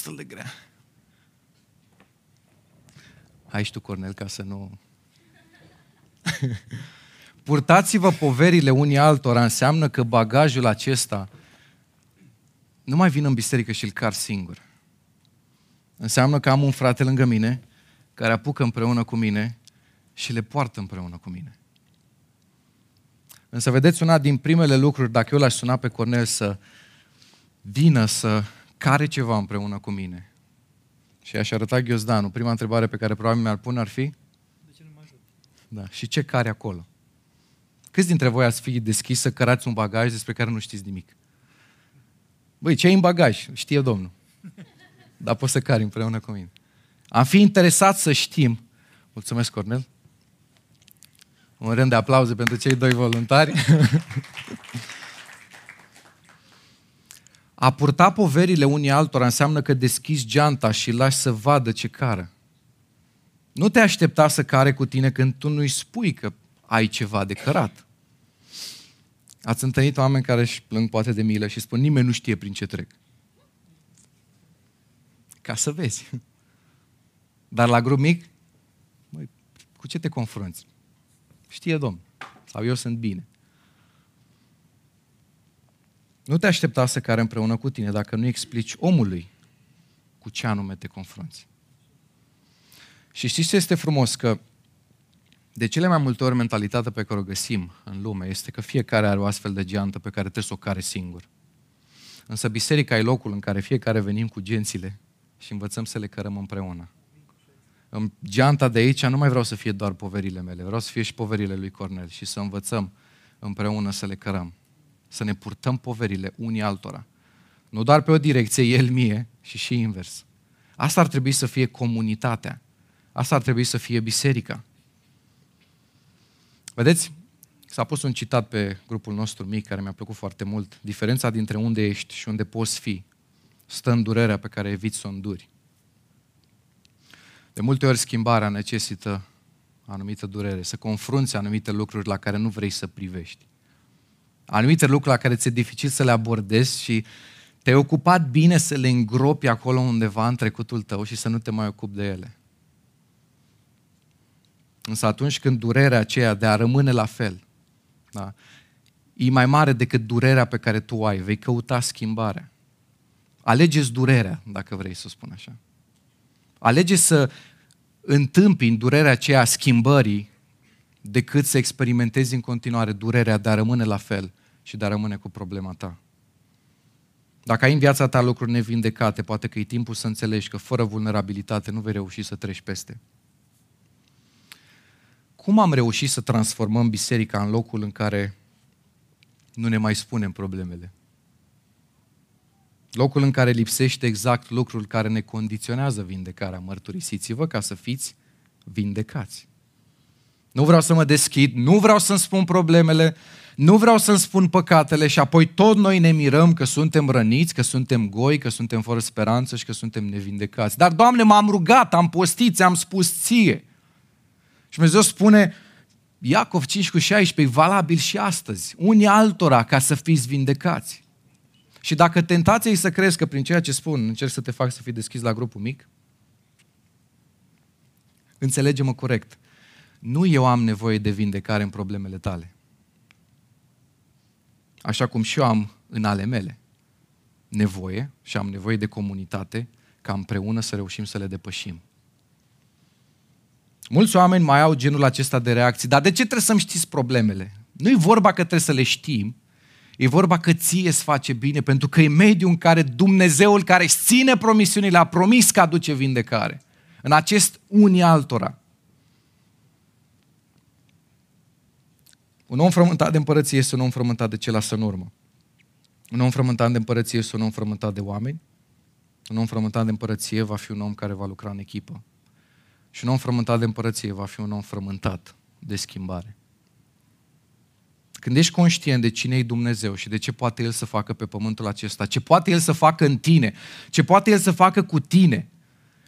Destul de grea. Hai și tu, Cornel, ca să nu... [LAUGHS] Purtați-vă poverile unii altora înseamnă că bagajul acesta nu mai vin în biserică și îl car singur. Înseamnă că am un frate lângă mine care apucă împreună cu mine și le poartă împreună cu mine. Însă vedeți una din primele lucruri, dacă eu l-aș suna pe Cornel să vină să care ceva împreună cu mine. Și aș arăta ghiozdanul. Prima întrebare pe care probabil mi-ar pune ar fi? De ce nu mă ajut? Da. Și ce care acolo? Câți dintre voi ați fi deschis să cărați un bagaj despre care nu știți nimic? Băi, ce ai în bagaj? Știe Domnul. [LAUGHS] Dar poți să cari împreună cu mine. Am fi interesat să știm. Mulțumesc, Cornel. Un rând de aplauze pentru cei doi voluntari. [LAUGHS] A purta poverile unii altora înseamnă că deschizi geanta și lași să vadă ce cară. Nu te aștepta să care cu tine când tu nu-i spui că ai ceva de cărat. Ați întâlnit oameni care își plâng poate de milă și spun nimeni nu știe prin ce trec. Ca să vezi. [LAUGHS] Dar la grup mic, măi, cu ce te confrunți? Știe Domnul. Sau eu sunt bine. Nu te aștepta să care împreună cu tine dacă nu explici omului cu ce anume te confrunți. Și știți ce este frumos? Că de cele mai multe ori mentalitatea pe care o găsim în lume este că fiecare are o astfel de geantă pe care trebuie să o care singur. Însă biserica e locul în care fiecare venim cu gențile și învățăm să le cărăm împreună. În geanta de aici nu mai vreau să fie doar poverile mele, vreau să fie și poverile lui Cornel și să învățăm împreună să le cărăm. Să ne purtăm poverile unii altora. Nu doar pe o direcție, el mie, și și invers. Asta ar trebui să fie comunitatea. Asta ar trebui să fie biserica. Vedeți? S-a pus un citat pe grupul nostru mic care mi-a plăcut foarte mult. Diferența dintre unde ești și unde poți fi stă în durerea pe care eviți să o înduri. De multe ori schimbarea necesită anumită durere, să confrunți anumite lucruri la care nu vrei să privești. Anumite lucruri la care ți-e dificil să le abordezi și te-ai ocupat bine să le îngropi acolo undeva în trecutul tău și să nu te mai ocupi de ele. Însă atunci când durerea aceea de a rămâne la fel, da, e mai mare decât durerea pe care tu o ai, vei căuta schimbarea. Alegeți durerea, dacă vrei să spun așa. Alege să întâmpini durerea aceea a schimbării decât să experimentezi în continuare durerea de a rămâne la fel și de a rămâne cu problema ta. Dacă ai în viața ta lucruri nevindecate, poate că e timpul să înțelegi că fără vulnerabilitate nu vei reuși să treci peste. Cum am reușit să transformăm biserica în locul în care nu ne mai spunem problemele? Locul în care lipsește exact lucrul care ne condiționează vindecarea. Mărturisiți-vă ca să fiți vindecați. Nu vreau să mă deschid, nu vreau să-mi spun problemele, nu vreau să-mi spun păcatele și apoi tot noi ne mirăm că suntem răniți, că suntem goi, că suntem fără speranță și că suntem nevindecați. Dar, Doamne, m-am rugat, am postit, am spus ție. Și Dumnezeu spune, Iacov 5 cu 16, valabil și astăzi. Unii altora ca să fiți vindecați. Și dacă tentația e să crezi că prin ceea ce spun încerc să te fac să fii deschis la grupul mic, înțelege-mă corect. Nu eu am nevoie de vindecare în problemele tale. Așa cum și eu am în ale mele nevoie și am nevoie de comunitate ca împreună să reușim să le depășim. Mulți oameni mai au genul acesta de reacții, dar de ce trebuie să-mi știți problemele? Nu e vorba că trebuie să le știm, e vorba că ție îți face bine, pentru că e mediul în care Dumnezeul care își ține promisiunile a promis că aduce vindecare. În acest unii altora. Un om frământat de împărăție este un om frământat de ce lasă în urmă. Un om frământat de împărăție este un om frământat de oameni. Un om frământat de împărăție va fi un om care va lucra în echipă. Și un om frământat de împărăție va fi un om frământat de schimbare. Când ești conștient de cine e Dumnezeu și de ce poate El să facă pe pământul acesta, ce poate El să facă în tine, ce poate El să facă cu tine,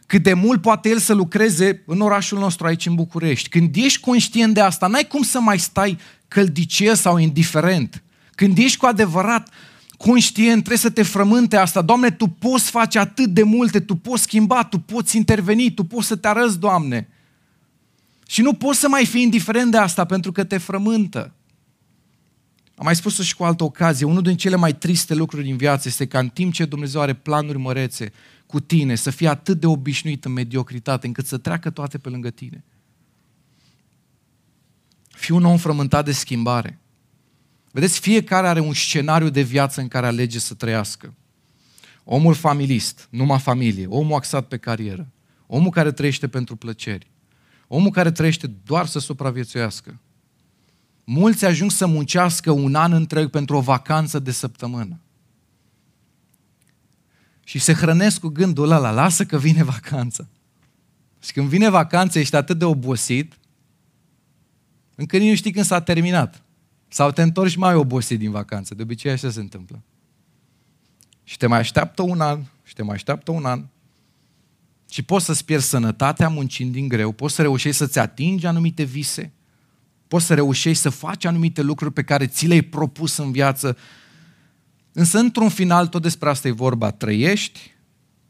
cât de mult poate El să lucreze în orașul nostru aici în București. Când ești conștient de asta, n-ai cum să mai stai căldicie sau indiferent. Când ești cu adevărat conștient, trebuie să te frământe asta. Doamne, Tu poți face atât de multe, Tu poți schimba, Tu poți interveni, Tu poți să te arăți, Doamne. Și nu poți să mai fii indiferent de asta pentru că te frământă. Am mai spus-o și cu altă ocazie, unul din cele mai triste lucruri din viață este că în timp ce Dumnezeu are planuri mărețe cu tine, să fii atât de obișnuit în mediocritate încât să treacă toate pe lângă tine. Fii un om frământat de schimbare. Vedeți, fiecare are un scenariu de viață în care alege să trăiască. Omul familist, numai familie, omul axat pe carieră, omul care trăiește pentru plăceri, omul care trăiește doar să supraviețuiască. Mulți ajung să muncească un an întreg pentru o vacanță de săptămână. Și se hrănesc cu gândul ăla, lasă că vine vacanța. Și când vine vacanța, ești atât de obosit, încă nici nu știi când s-a terminat. Sau te întorci mai obosit din vacanță. De obicei așa se întâmplă. Și te mai așteaptă un an, și te mai așteaptă un an. Și poți să-ți pierzi sănătatea muncind din greu, poți să reușești să-ți atingi anumite vise, poți să reușești să faci anumite lucruri pe care ți le-ai propus în viață. Însă, într-un final, tot despre asta e vorba. Trăiești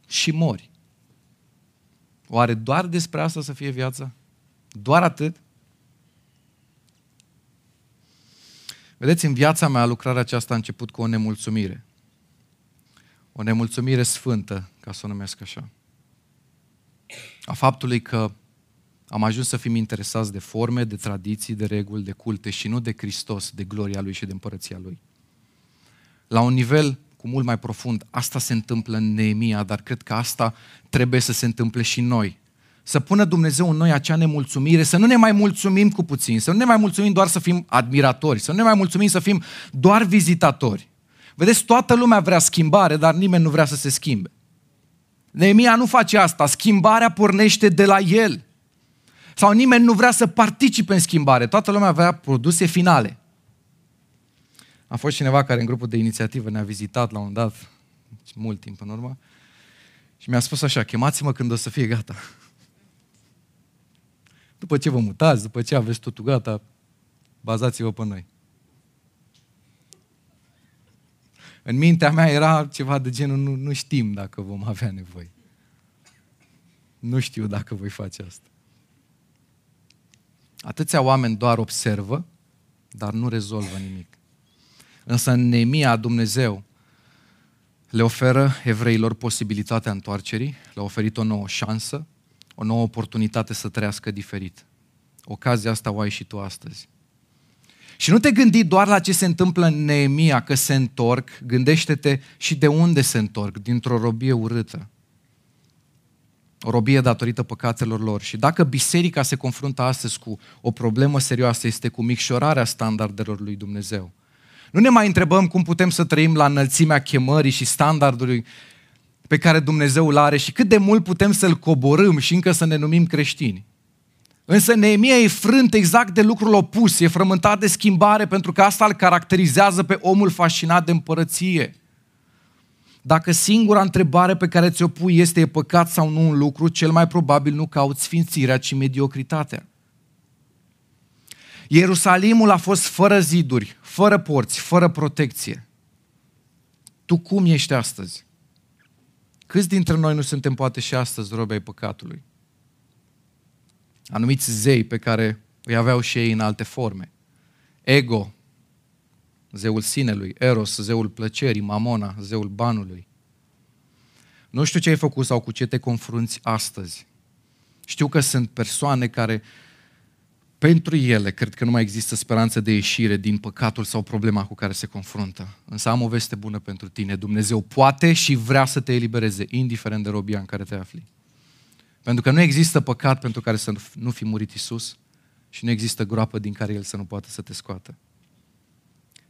și mori. Oare doar despre asta să fie viața? Doar atât? Vedeți, în viața mea lucrarea aceasta a început cu o nemulțumire. O nemulțumire sfântă, ca să o numesc așa. A faptului că am ajuns să fim interesați de forme, de tradiții, de reguli, de culte și nu de Hristos, de gloria Lui și de împărăția Lui. La un nivel cu mult mai profund, asta se întâmplă în Neemia, dar cred că asta trebuie să se întâmple și noi să pună Dumnezeu în noi acea nemulțumire, să nu ne mai mulțumim cu puțin, să nu ne mai mulțumim doar să fim admiratori, să nu ne mai mulțumim să fim doar vizitatori. Vedeți, toată lumea vrea schimbare, dar nimeni nu vrea să se schimbe. Neemia nu face asta, schimbarea pornește de la el. Sau nimeni nu vrea să participe în schimbare, toată lumea vrea produse finale. A fost cineva care în grupul de inițiativă ne-a vizitat la un dat, mult timp în urmă, și mi-a spus așa, chemați-mă când o să fie gata. După ce vă mutați, după ce aveți totul gata, bazați-vă pe noi. În mintea mea era ceva de genul, nu, nu știm dacă vom avea nevoie. Nu știu dacă voi face asta. Atâția oameni doar observă, dar nu rezolvă nimic. Însă în Nemia Dumnezeu le oferă evreilor posibilitatea întoarcerii, le-a oferit o nouă șansă, o nouă oportunitate să trăiască diferit. Ocazia asta o ai și tu astăzi. Și nu te gândi doar la ce se întâmplă în Neemia, că se întorc, gândește-te și de unde se întorc, dintr-o robie urâtă. O robie datorită păcatelor lor. Și dacă biserica se confruntă astăzi cu o problemă serioasă, este cu micșorarea standardelor lui Dumnezeu. Nu ne mai întrebăm cum putem să trăim la înălțimea chemării și standardului pe care Dumnezeu îl are și cât de mult putem să-l coborâm și încă să ne numim creștini. Însă Neemia e frânt exact de lucrul opus, e frământat de schimbare pentru că asta îl caracterizează pe omul fascinat de împărăție. Dacă singura întrebare pe care ți-o pui este e păcat sau nu un lucru, cel mai probabil nu cauți sfințirea, ci mediocritatea. Ierusalimul a fost fără ziduri, fără porți, fără protecție. Tu cum ești astăzi? Câți dintre noi nu suntem poate și astăzi robe ai păcatului? Anumiți zei pe care îi aveau și ei în alte forme. Ego, zeul sinelui, Eros, zeul plăcerii, Mamona, zeul banului. Nu știu ce ai făcut sau cu ce te confrunți astăzi. Știu că sunt persoane care, pentru ele, cred că nu mai există speranță de ieșire din păcatul sau problema cu care se confruntă. Însă am o veste bună pentru tine. Dumnezeu poate și vrea să te elibereze, indiferent de robia în care te afli. Pentru că nu există păcat pentru care să nu fi murit Isus și nu există groapă din care El să nu poată să te scoată.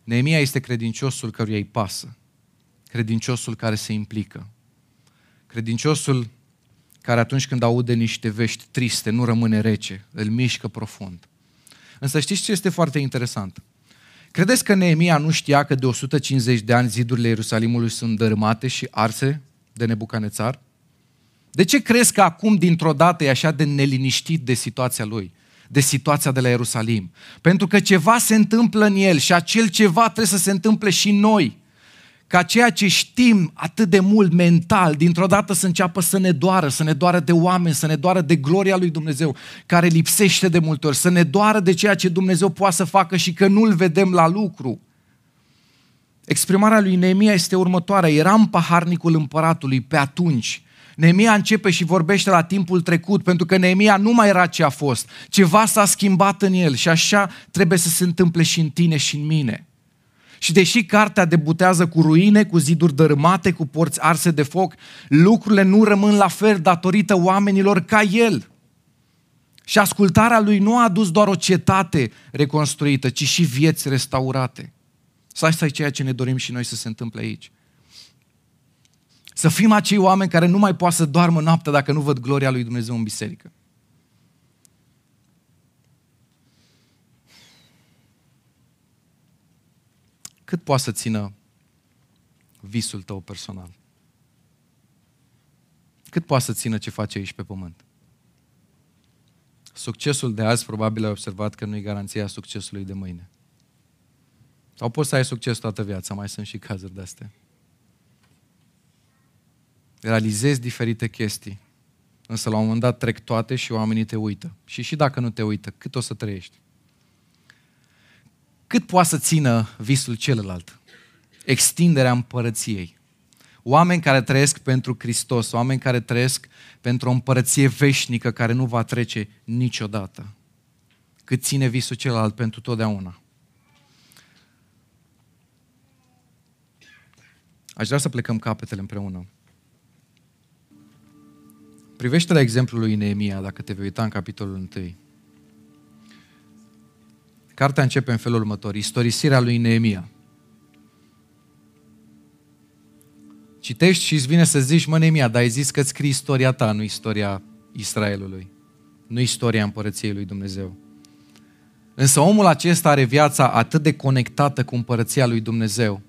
Neemia este credinciosul căruia îi pasă, credinciosul care se implică, credinciosul care atunci când aude niște vești triste nu rămâne rece, îl mișcă profund. Însă știți ce este foarte interesant? Credeți că Neemia nu știa că de 150 de ani zidurile Ierusalimului sunt dărâmate și arse de Nebucanețar? De ce crezi că acum dintr-o dată e așa de neliniștit de situația lui? de situația de la Ierusalim. Pentru că ceva se întâmplă în el și acel ceva trebuie să se întâmple și noi. Ca ceea ce știm atât de mult mental, dintr-o dată să înceapă să ne doară, să ne doară de oameni, să ne doară de gloria lui Dumnezeu, care lipsește de multe ori, să ne doară de ceea ce Dumnezeu poate să facă și că nu-l vedem la lucru. Exprimarea lui Neemia este următoarea. Eram paharnicul împăratului pe atunci Neemia începe și vorbește la timpul trecut, pentru că Neemia nu mai era ce a fost. Ceva s-a schimbat în el și așa trebuie să se întâmple și în tine și în mine. Și deși cartea debutează cu ruine, cu ziduri dărâmate, cu porți arse de foc, lucrurile nu rămân la fel datorită oamenilor ca el. Și ascultarea lui nu a adus doar o cetate reconstruită, ci și vieți restaurate. Să asta e ceea ce ne dorim și noi să se întâmple aici. Să fim acei oameni care nu mai poate să doarmă noaptea dacă nu văd gloria lui Dumnezeu în biserică. Cât poate să țină visul tău personal? Cât poate să țină ce face aici pe pământ? Succesul de azi probabil ai observat că nu e garanția succesului de mâine. Sau poți să ai succes toată viața, mai sunt și cazuri de astea realizezi diferite chestii, însă la un moment dat trec toate și oamenii te uită. Și și dacă nu te uită, cât o să trăiești? Cât poate să țină visul celălalt? Extinderea împărăției. Oameni care trăiesc pentru Hristos, oameni care trăiesc pentru o împărăție veșnică care nu va trece niciodată. Cât ține visul celălalt pentru totdeauna. Aș vrea să plecăm capetele împreună. Privește la exemplul lui Neemia, dacă te vei uita în capitolul 1. Cartea începe în felul următor, istorisirea lui Neemia. Citești și îți vine să zici, mă, Neemia, dar ai zis că scrii istoria ta, nu istoria Israelului, nu istoria împărăției lui Dumnezeu. Însă omul acesta are viața atât de conectată cu împărăția lui Dumnezeu,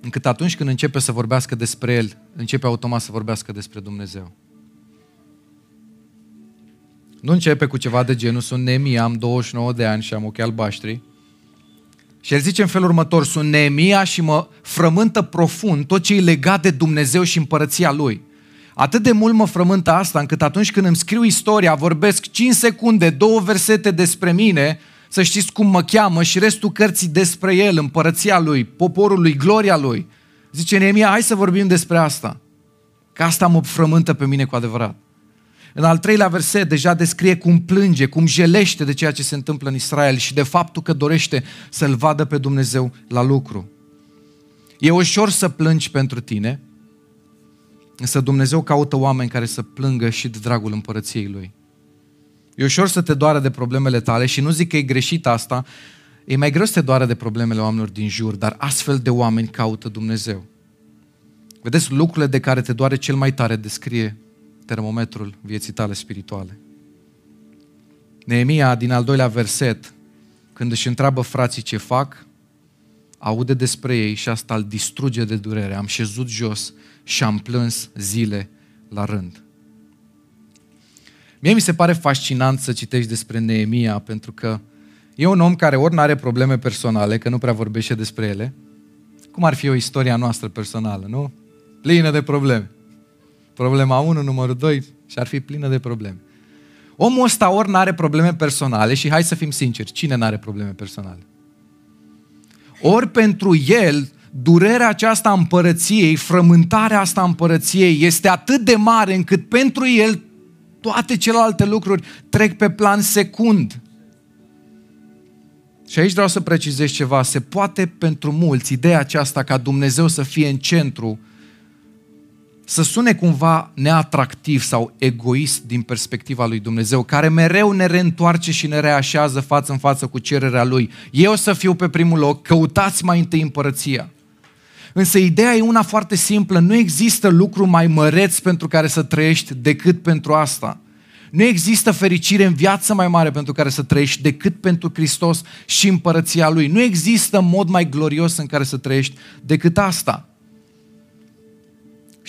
încât atunci când începe să vorbească despre El, începe automat să vorbească despre Dumnezeu. Nu începe cu ceva de genul, sunt Neemia, am 29 de ani și am ochii albaștri. Și el zice în felul următor, sunt Neemia și mă frământă profund tot ce e legat de Dumnezeu și împărăția Lui. Atât de mult mă frământă asta, încât atunci când îmi scriu istoria, vorbesc 5 secunde, două versete despre mine să știți cum mă cheamă și restul cărții despre el, împărăția lui, poporul lui, gloria lui. Zice Neemia, hai să vorbim despre asta. Că asta mă frământă pe mine cu adevărat. În al treilea verset deja descrie cum plânge, cum jelește de ceea ce se întâmplă în Israel și de faptul că dorește să-L vadă pe Dumnezeu la lucru. E ușor să plângi pentru tine, însă Dumnezeu caută oameni care să plângă și de dragul împărăției Lui. E ușor să te doară de problemele tale și nu zic că e greșit asta, e mai greu să te doară de problemele oamenilor din jur, dar astfel de oameni caută Dumnezeu. Vedeți, lucrurile de care te doare cel mai tare descrie termometrul vieții tale spirituale. Neemia, din al doilea verset, când își întreabă frații ce fac, aude despre ei și asta îl distruge de durere. Am șezut jos și am plâns zile la rând. Mie mi se pare fascinant să citești despre Neemia, pentru că e un om care ori nu are probleme personale, că nu prea vorbește despre ele, cum ar fi o istoria noastră personală, nu? Plină de probleme. Problema 1, numărul 2 și ar fi plină de probleme. Omul ăsta ori nu are probleme personale și hai să fim sinceri, cine nu are probleme personale? Ori pentru el, durerea aceasta a împărăției, frământarea asta a împărăției este atât de mare încât pentru el toate celelalte lucruri trec pe plan secund. Și aici vreau să precizez ceva. Se poate pentru mulți ideea aceasta ca Dumnezeu să fie în centru să sune cumva neatractiv sau egoist din perspectiva lui Dumnezeu, care mereu ne reîntoarce și ne reașează față în față cu cererea Lui. Eu să fiu pe primul loc, căutați mai întâi împărăția. Însă ideea e una foarte simplă, nu există lucru mai măreț pentru care să trăiești decât pentru asta. Nu există fericire în viață mai mare pentru care să trăiești decât pentru Hristos și împărăția Lui. Nu există mod mai glorios în care să trăiești decât asta.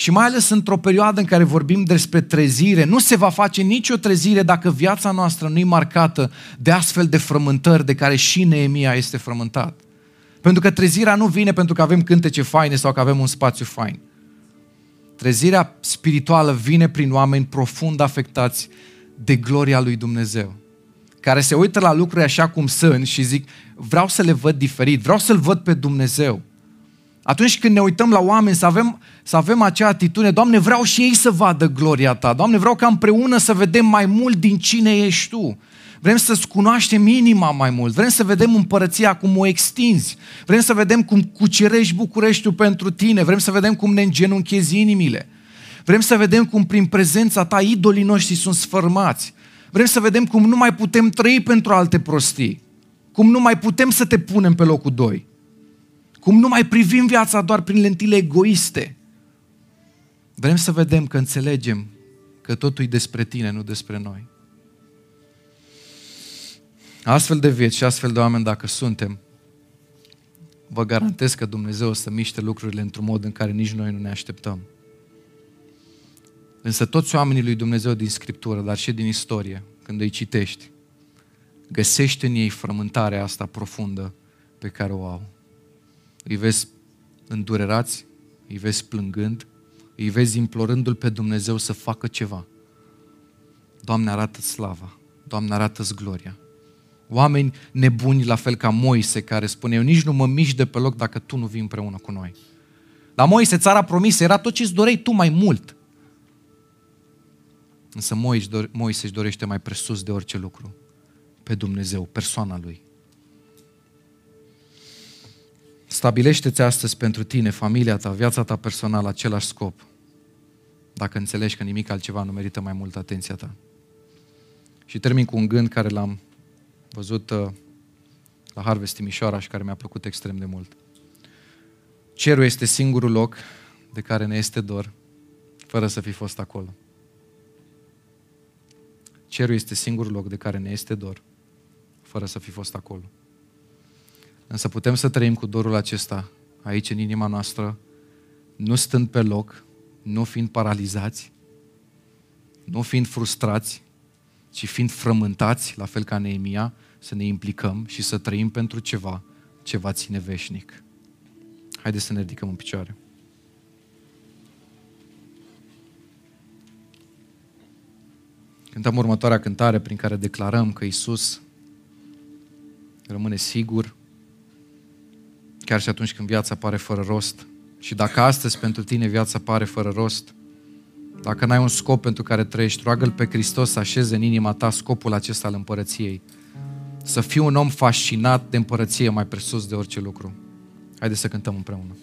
Și mai ales într-o perioadă în care vorbim despre trezire, nu se va face nicio trezire dacă viața noastră nu e marcată de astfel de frământări de care și Neemia este frământat. Pentru că trezirea nu vine pentru că avem cântece faine sau că avem un spațiu fain. Trezirea spirituală vine prin oameni profund afectați de gloria lui Dumnezeu, care se uită la lucruri așa cum sunt și zic, vreau să le văd diferit, vreau să-L văd pe Dumnezeu. Atunci când ne uităm la oameni să avem, să avem acea atitudine, Doamne, vreau și ei să vadă gloria Ta, Doamne, vreau ca împreună să vedem mai mult din cine ești Tu. Vrem să-ți cunoaștem inima mai mult, vrem să vedem împărăția cum o extinzi, vrem să vedem cum cucerești Bucureștiul pentru tine, vrem să vedem cum ne îngenunchezi inimile, vrem să vedem cum prin prezența ta idolii noștri sunt sfărmați, vrem să vedem cum nu mai putem trăi pentru alte prostii, cum nu mai putem să te punem pe locul doi, cum nu mai privim viața doar prin lentile egoiste. Vrem să vedem că înțelegem că totul e despre tine, nu despre noi. Astfel de vieți și astfel de oameni, dacă suntem, vă garantez că Dumnezeu o să miște lucrurile într-un mod în care nici noi nu ne așteptăm. Însă toți oamenii lui Dumnezeu din Scriptură, dar și din istorie, când îi citești, găsești în ei frământarea asta profundă pe care o au. Îi vezi îndurerați, îi vezi plângând, îi vezi implorându-L pe Dumnezeu să facă ceva. Doamne, arată slava, Doamne, arată gloria. Oameni nebuni, la fel ca Moise, care spune, eu nici nu mă mișc de pe loc dacă tu nu vii împreună cu noi. La Moise, țara promisă, era tot ce îți doreai tu mai mult. Însă Moise își dorește mai presus de orice lucru pe Dumnezeu, persoana Lui. Stabilește-ți astăzi pentru tine, familia ta, viața ta personală, același scop. Dacă înțelegi că nimic altceva nu merită mai mult atenția ta. Și termin cu un gând care l-am văzut uh, la Harvest Timișoara și care mi-a plăcut extrem de mult. Cerul este singurul loc de care ne este dor, fără să fi fost acolo. Cerul este singurul loc de care ne este dor, fără să fi fost acolo. Însă putem să trăim cu dorul acesta aici în inima noastră, nu stând pe loc, nu fiind paralizați, nu fiind frustrați, ci fiind frământați, la fel ca Neemia, să ne implicăm și să trăim pentru ceva, ceva ține veșnic. Haideți să ne ridicăm în picioare. Cântăm următoarea cântare prin care declarăm că Isus rămâne sigur, chiar și atunci când viața pare fără rost. Și dacă astăzi pentru tine viața pare fără rost, dacă n-ai un scop pentru care trăiești, roagă-L pe Hristos să așeze în inima ta scopul acesta al împărăției. Să fii un om fascinat de împărăție mai presus de orice lucru. Haideți să cântăm împreună.